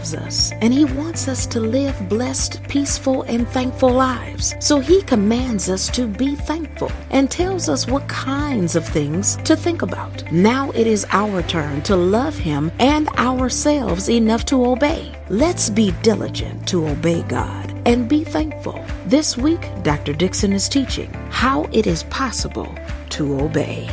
loves us and He wants us to live blessed, peaceful, and thankful lives. So He commands us to be thankful and tells us what kinds of things to think about. Now it is our turn to love Him and ourselves enough to obey. Let's be diligent to obey God and be thankful. This week, Dr. Dixon is teaching how it is possible to obey.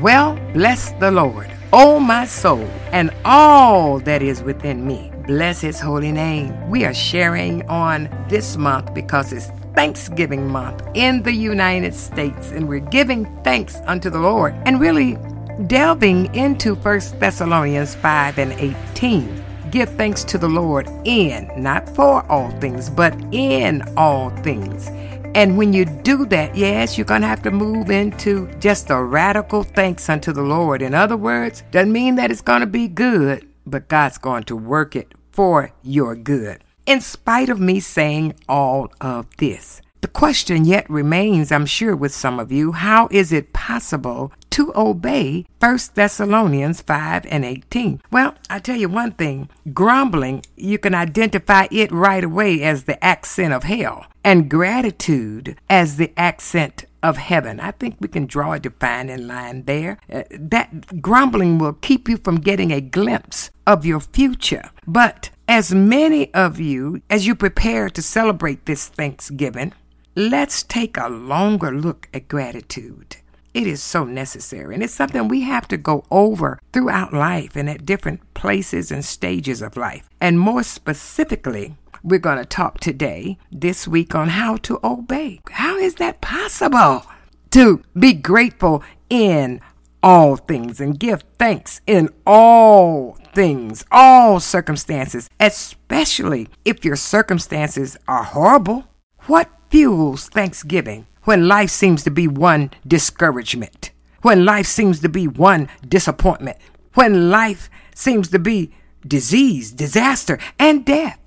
Well, bless the Lord, O my soul, and all that is within me. Bless his holy name. We are sharing on this month because it's Thanksgiving month in the United States, and we're giving thanks unto the Lord and really delving into 1 Thessalonians 5 and 18. Give thanks to the Lord in, not for all things, but in all things. And when you do that, yes, you're going to have to move into just a radical thanks unto the Lord. In other words, doesn't mean that it's going to be good, but God's going to work it for your good. In spite of me saying all of this, the question yet remains, I'm sure, with some of you how is it possible to obey 1 Thessalonians 5 and 18? Well, I tell you one thing grumbling, you can identify it right away as the accent of hell, and gratitude as the accent of heaven. I think we can draw a defining line there. Uh, that grumbling will keep you from getting a glimpse of your future. But as many of you, as you prepare to celebrate this Thanksgiving, Let's take a longer look at gratitude. It is so necessary, and it's something we have to go over throughout life and at different places and stages of life. And more specifically, we're going to talk today, this week, on how to obey. How is that possible? To be grateful in all things and give thanks in all things, all circumstances, especially if your circumstances are horrible. What fuels thanksgiving when life seems to be one discouragement, when life seems to be one disappointment, when life seems to be disease, disaster, and death.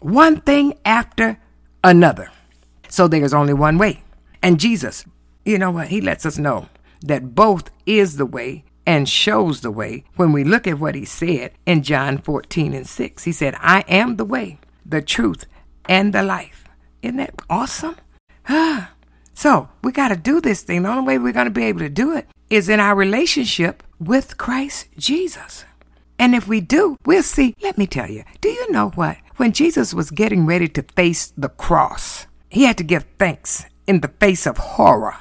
One thing after another. So there's only one way. And Jesus, you know what? He lets us know that both is the way and shows the way when we look at what he said in John 14 and 6. He said, I am the way, the truth, and the life. Isn't that awesome? Ah. so we got to do this thing. The only way we're going to be able to do it is in our relationship with Christ Jesus. And if we do, we'll see. Let me tell you, do you know what? When Jesus was getting ready to face the cross, he had to give thanks in the face of horror.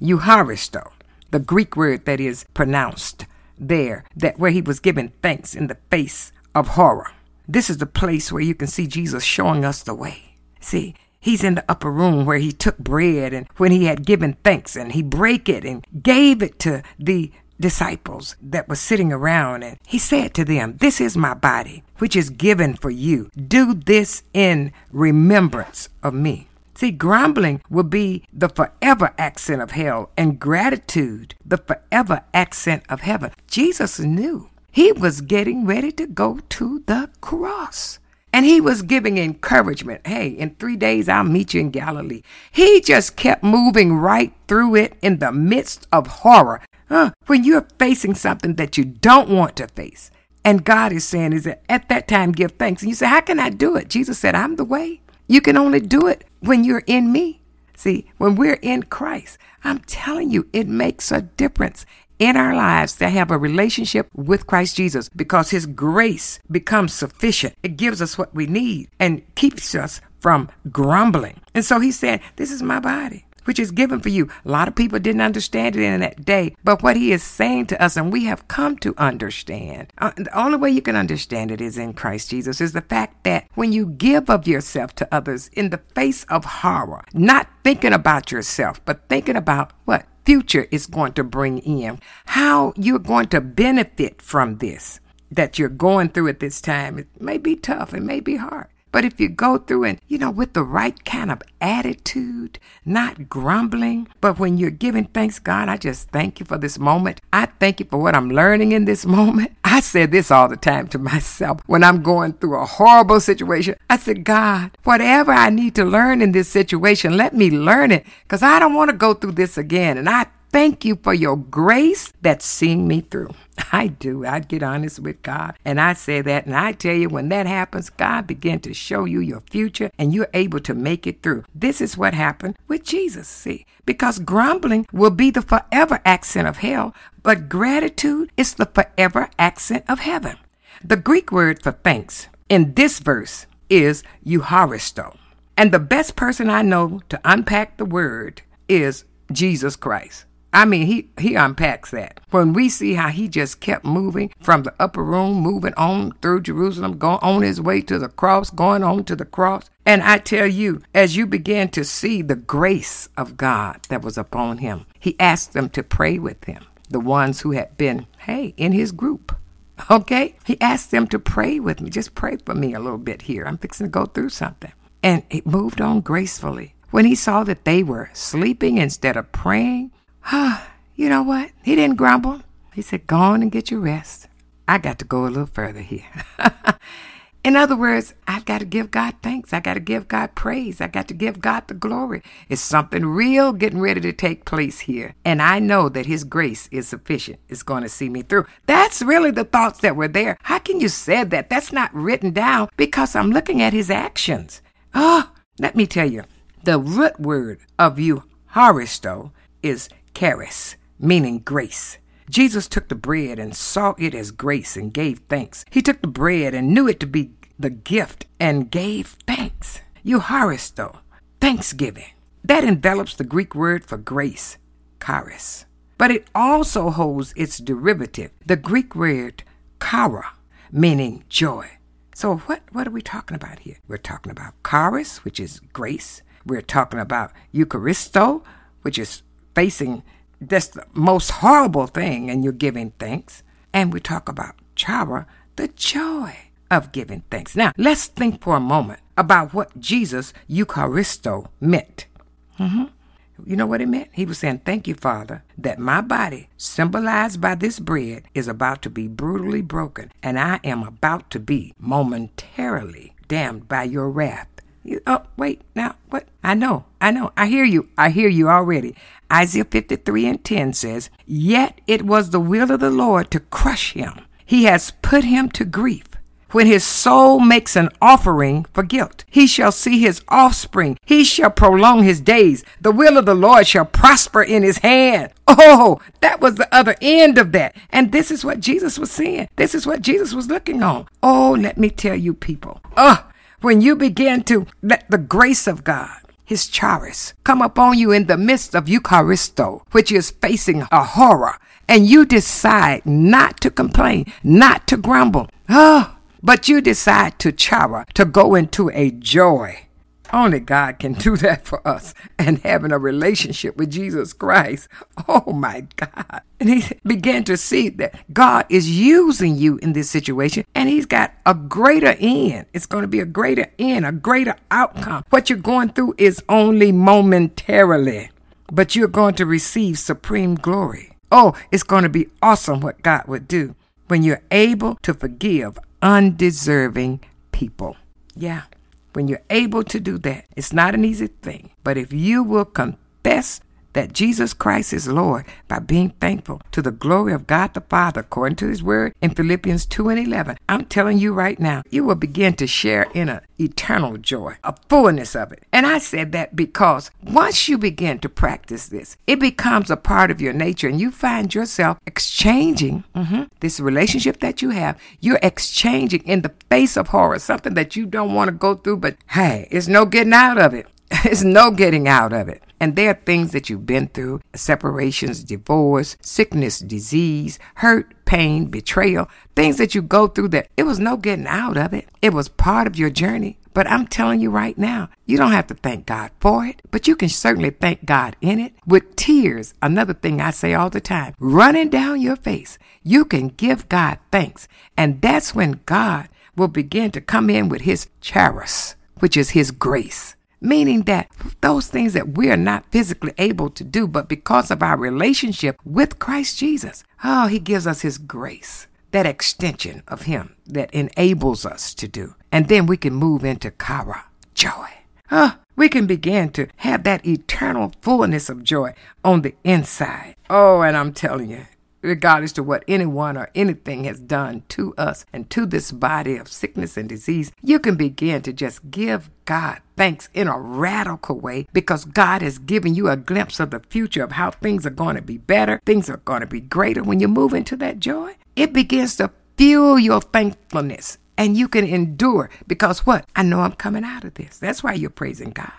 Eucharisto, the Greek word that is pronounced there, that where he was giving thanks in the face of horror. This is the place where you can see Jesus showing us the way. See, He's in the upper room where he took bread and when he had given thanks and he brake it and gave it to the disciples that were sitting around and he said to them, This is my body, which is given for you. Do this in remembrance of me. See, grumbling will be the forever accent of hell, and gratitude the forever accent of heaven. Jesus knew he was getting ready to go to the cross. And he was giving encouragement. Hey, in three days, I'll meet you in Galilee. He just kept moving right through it in the midst of horror. Huh? When you're facing something that you don't want to face, and God is saying, is that at that time give thanks. And you say, How can I do it? Jesus said, I'm the way. You can only do it when you're in me. See, when we're in Christ, I'm telling you, it makes a difference in our lives that have a relationship with Christ Jesus because His grace becomes sufficient. It gives us what we need and keeps us from grumbling. And so He said, This is my body. Which is given for you. A lot of people didn't understand it in that day, but what he is saying to us, and we have come to understand, uh, the only way you can understand it is in Christ Jesus, is the fact that when you give of yourself to others in the face of horror, not thinking about yourself, but thinking about what? future is going to bring in, how you're going to benefit from this that you're going through at this time. It may be tough, it may be hard. But if you go through and, you know, with the right kind of attitude, not grumbling, but when you're giving thanks, God, I just thank you for this moment. I thank you for what I'm learning in this moment. I said this all the time to myself when I'm going through a horrible situation. I said, God, whatever I need to learn in this situation, let me learn it because I don't want to go through this again. And I thank you for your grace that's seeing me through. I do. I get honest with God and I say that. And I tell you, when that happens, God begin to show you your future and you're able to make it through. This is what happened with Jesus, see, because grumbling will be the forever accent of hell, but gratitude is the forever accent of heaven. The Greek word for thanks in this verse is Eucharisto. And the best person I know to unpack the word is Jesus Christ. I mean, he, he unpacks that. When we see how he just kept moving from the upper room, moving on through Jerusalem, going on his way to the cross, going on to the cross. And I tell you, as you begin to see the grace of God that was upon him, he asked them to pray with him, the ones who had been, hey, in his group. Okay? He asked them to pray with me. Just pray for me a little bit here. I'm fixing to go through something. And it moved on gracefully. When he saw that they were sleeping instead of praying, you know what? He didn't grumble. He said, Go on and get your rest. I got to go a little further here. In other words, I've got to give God thanks. I got to give God praise. I got to give God the glory. It's something real getting ready to take place here. And I know that His grace is sufficient. It's going to see me through. That's really the thoughts that were there. How can you say that? That's not written down because I'm looking at His actions. Oh, let me tell you, the root word of you, eucharisto is charis, meaning grace. Jesus took the bread and saw it as grace and gave thanks. He took the bread and knew it to be the gift and gave thanks. Eucharisto, thanksgiving. That envelops the Greek word for grace, charis. But it also holds its derivative, the Greek word chara, meaning joy. So what, what are we talking about here? We're talking about charis, which is grace. We're talking about Eucharisto, which is facing that's the most horrible thing, and you're giving thanks. And we talk about chara, the joy of giving thanks. Now, let's think for a moment about what Jesus Eucharisto meant. Mm-hmm. You know what it meant? He was saying, Thank you, Father, that my body, symbolized by this bread, is about to be brutally broken, and I am about to be momentarily damned by your wrath. You, oh, wait, now, what? I know, I know, I hear you, I hear you already. Isaiah 53 and 10 says, Yet it was the will of the Lord to crush him. He has put him to grief. When his soul makes an offering for guilt, he shall see his offspring. He shall prolong his days. The will of the Lord shall prosper in his hand. Oh, that was the other end of that. And this is what Jesus was saying. This is what Jesus was looking on. Oh, let me tell you, people. Oh, when you begin to let the grace of God, his charis, come upon you in the midst of Eucharisto, which is facing a horror, and you decide not to complain, not to grumble, oh, but you decide to chara, to go into a joy only God can do that for us and having a relationship with Jesus Christ. Oh my God. And he began to see that God is using you in this situation and he's got a greater end. It's going to be a greater end, a greater outcome. What you're going through is only momentarily, but you're going to receive supreme glory. Oh, it's going to be awesome what God would do when you're able to forgive undeserving people. Yeah when you're able to do that, it's not an easy thing. But if you will confess that Jesus Christ is Lord by being thankful to the glory of God the Father, according to His Word in Philippians 2 and 11. I'm telling you right now, you will begin to share in an eternal joy, a fullness of it. And I said that because once you begin to practice this, it becomes a part of your nature and you find yourself exchanging mm-hmm, this relationship that you have. You're exchanging in the face of horror, something that you don't want to go through, but hey, it's no getting out of it. It's no getting out of it. And there are things that you've been through separations, divorce, sickness, disease, hurt, pain, betrayal, things that you go through that it was no getting out of it. It was part of your journey. But I'm telling you right now, you don't have to thank God for it, but you can certainly thank God in it with tears. Another thing I say all the time, running down your face. You can give God thanks. And that's when God will begin to come in with his charis, which is his grace meaning that those things that we are not physically able to do, but because of our relationship with Christ Jesus, oh, He gives us His grace, that extension of Him that enables us to do. And then we can move into Chara, joy. Oh, we can begin to have that eternal fullness of joy on the inside. Oh, and I'm telling you, regardless to what anyone or anything has done to us and to this body of sickness and disease, you can begin to just give God thanks in a radical way because God has given you a glimpse of the future of how things are going to be better, things are going to be greater when you move into that joy. It begins to fuel your thankfulness and you can endure because what? I know I'm coming out of this. That's why you're praising God.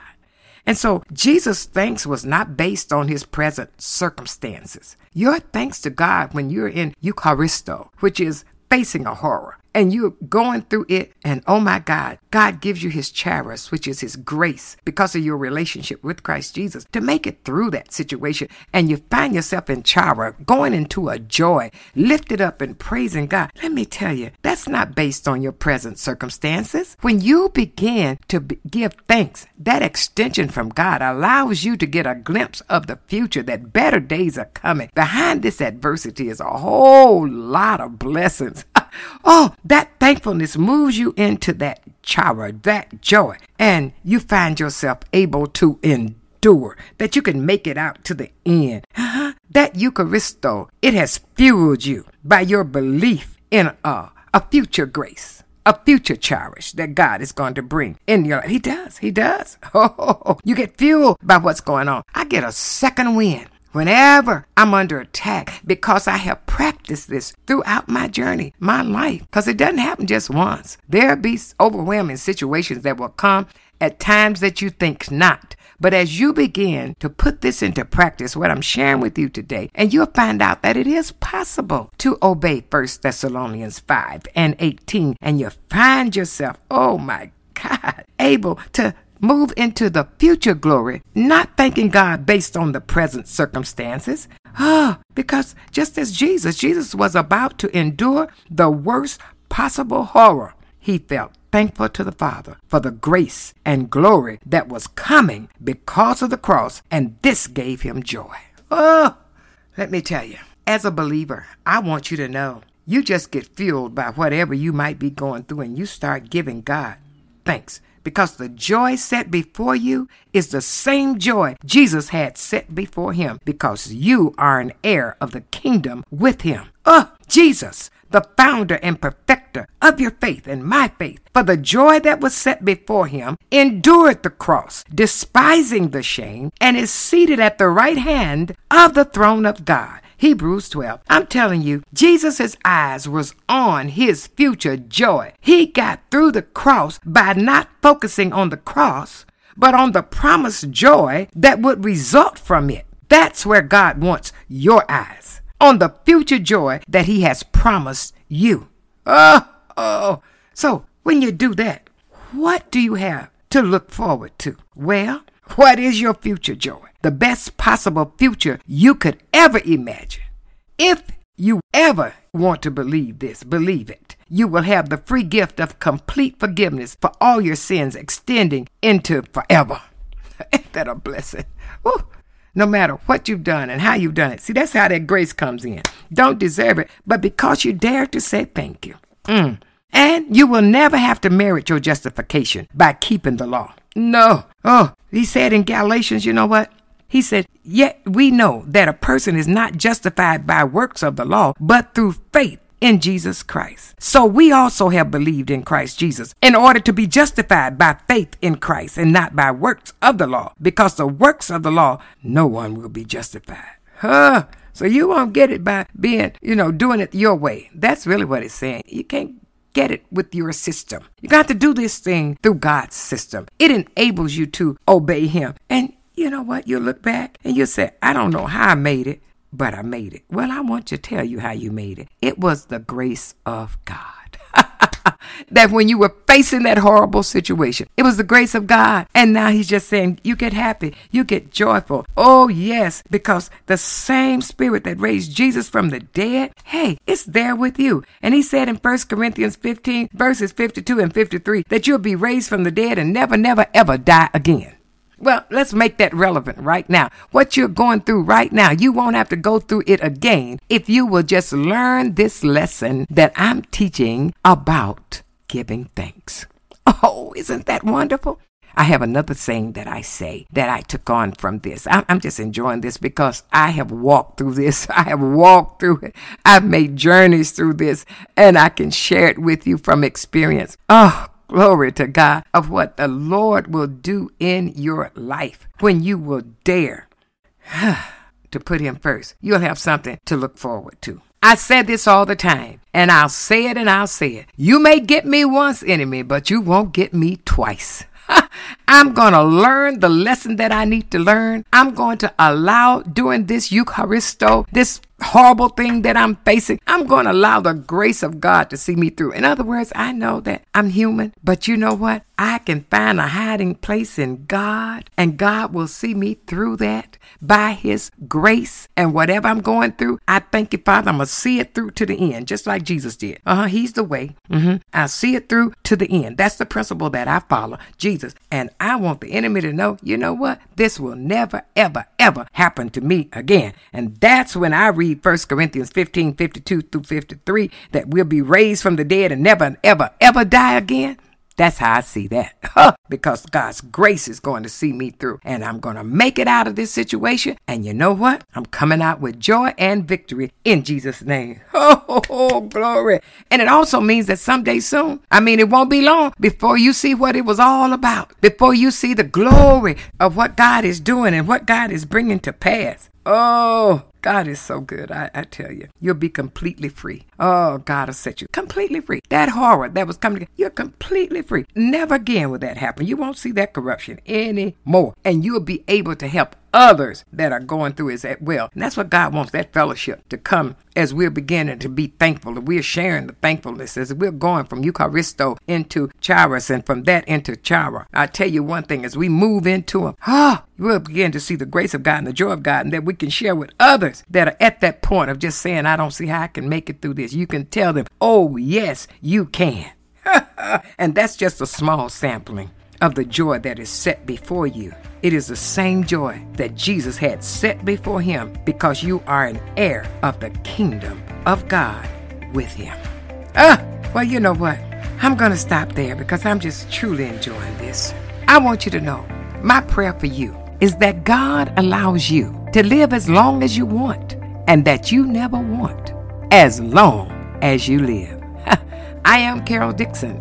And so Jesus' thanks was not based on his present circumstances. Your thanks to God when you're in Eucharisto, which is facing a horror, and you're going through it, and oh my God, God gives you his charis, which is his grace, because of your relationship with Christ Jesus, to make it through that situation. And you find yourself in chara, going into a joy, lifted up and praising God. Let me tell you, that's not based on your present circumstances. When you begin to be- give thanks, that extension from God allows you to get a glimpse of the future, that better days are coming. Behind this adversity is a whole lot of blessings. Oh, that thankfulness moves you into that chara, that joy, and you find yourself able to endure, that you can make it out to the end. That Eucharisto, it has fueled you by your belief in a, a future grace a future charis that God is going to bring in your life. He does. He does. Oh, you get fueled by what's going on. I get a second wind whenever I'm under attack because I have practiced this throughout my journey, my life, because it doesn't happen just once. There'll be overwhelming situations that will come at times that you think not. But as you begin to put this into practice, what I'm sharing with you today, and you'll find out that it is possible to obey 1 Thessalonians 5 and 18, and you find yourself, oh my God, able to move into the future glory, not thanking God based on the present circumstances. Ah, because just as Jesus, Jesus was about to endure the worst possible horror, he felt thankful to the Father for the grace and glory that was coming because of the cross, and this gave him joy. Oh, let me tell you, as a believer, I want you to know you just get fueled by whatever you might be going through and you start giving God thanks because the joy set before you is the same joy Jesus had set before him because you are an heir of the kingdom with him. Oh, Jesus, the founder and perfecter of your faith and my faith, for the joy that was set before him, endured the cross, despising the shame, and is seated at the right hand of the throne of God. Hebrews 12. I'm telling you, Jesus' eyes was on his future joy. He got through the cross by not focusing on the cross, but on the promised joy that would result from it. That's where God wants your eyes. On the future joy that he has promised you. Oh, oh. So when you do that, what do you have to look forward to? Well, what is your future joy? The best possible future you could ever imagine. If you ever want to believe this, believe it. You will have the free gift of complete forgiveness for all your sins extending into forever. Ain't that a blessing? No matter what you've done and how you've done it. See, that's how that grace comes in. Don't deserve it, but because you dare to say thank you. Mm. And you will never have to merit your justification by keeping the law. No. Oh, he said in Galatians, you know what? He said, Yet we know that a person is not justified by works of the law, but through faith in Jesus Christ. So we also have believed in Christ Jesus in order to be justified by faith in Christ and not by works of the law, because the works of the law, no one will be justified. Huh? So you won't get it by being, you know, doing it your way. That's really what it's saying. You can't get it with your system. You got to do this thing through God's system. It enables you to obey Him. And you know what? You look back and you say, I don't know how I made it, but I made it. Well, I want to tell you how you made it. It was the grace of God. that when you were facing that horrible situation, it was the grace of God. And now he's just saying, you get happy, you get joyful. Oh, yes, because the same spirit that raised Jesus from the dead, hey, it's there with you. And he said in 1 Corinthians 15, verses 52 and 53, that you'll be raised from the dead and never, never, ever die again. Well, let's make that relevant right now. What you're going through right now, you won't have to go through it again if you will just learn this lesson that I'm teaching about giving thanks. Oh, isn't that wonderful? I have another saying that I say that I took on from this. I'm just enjoying this because I have walked through this. I have walked through it. I've made journeys through this and I can share it with you from experience. Oh, glory to God of what the Lord will do in your life when you will dare to put Him first. You'll have something to look forward to. I said this all the time, and I'll say it and I'll say it. You may get me once, enemy, but you won't get me twice. I'm going to learn the lesson that I need to learn. I'm going to allow during this Eucharisto, this horrible thing that I'm facing, I'm going to allow the grace of God to see me through. In other words, I know that I'm human, but you know what? I can find a hiding place in God, and God will see me through that by His grace. And whatever I'm going through, I thank you, Father, I'm going to see it through to the end, just like Jesus did. Uh huh. He's the way. Mm-hmm. I'll see it through to the end. That's the principle that I follow, Jesus. And I want the enemy to know, you know what? This will never, ever, ever happen to me again. And that's when I read 1 Corinthians 15 52 through 53 that we'll be raised from the dead and never, ever, ever die again. That's how I see that. because God's grace is going to see me through and I'm going to make it out of this situation. And you know what? I'm coming out with joy and victory in Jesus' name. Oh, glory. And it also means that someday soon, I mean, it won't be long before you see what it was all about, before you see the glory of what God is doing and what God is bringing to pass. Oh, God is so good. I, I, tell you, you'll be completely free. Oh, God will set you completely free. That horror that was coming, you're completely free. Never again will that happen. You won't see that corruption anymore. And you'll be able to help others that are going through it as well. And that's what God wants that fellowship to come as we're beginning to be thankful. and We're sharing the thankfulness as we're going from Eucharisto into Charis and from that into Chara. I tell you one thing, as we move into them, ah, we'll begin to see the grace of God and the joy of God and that we can share with others that are at that point of just saying, I don't see how I can make it through this. You can tell them, oh, yes, you can. and that's just a small sampling of the joy that is set before you. It is the same joy that Jesus had set before him because you are an heir of the kingdom of God with him. Ah, well, you know what? I'm going to stop there because I'm just truly enjoying this. I want you to know my prayer for you is that God allows you to live as long as you want and that you never want as long as you live. I am Carol Dixon,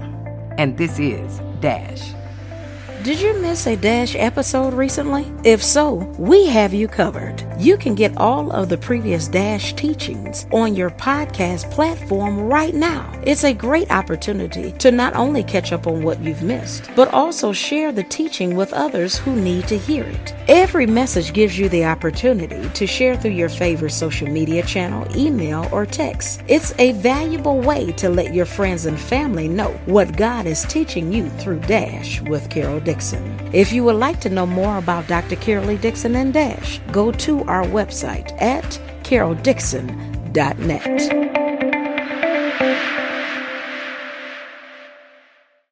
and this is Dash. Did you miss a Dash episode recently? If so, we have you covered. You can get all of the previous Dash teachings on your podcast platform right now. It's a great opportunity to not only catch up on what you've missed, but also share the teaching with others who need to hear it. Every message gives you the opportunity to share through your favorite social media channel, email, or text. It's a valuable way to let your friends and family know what God is teaching you through Dash with Carol Dixon. Dixon. If you would like to know more about Dr. Carolee Dixon and Dash, go to our website at caroldixon.net.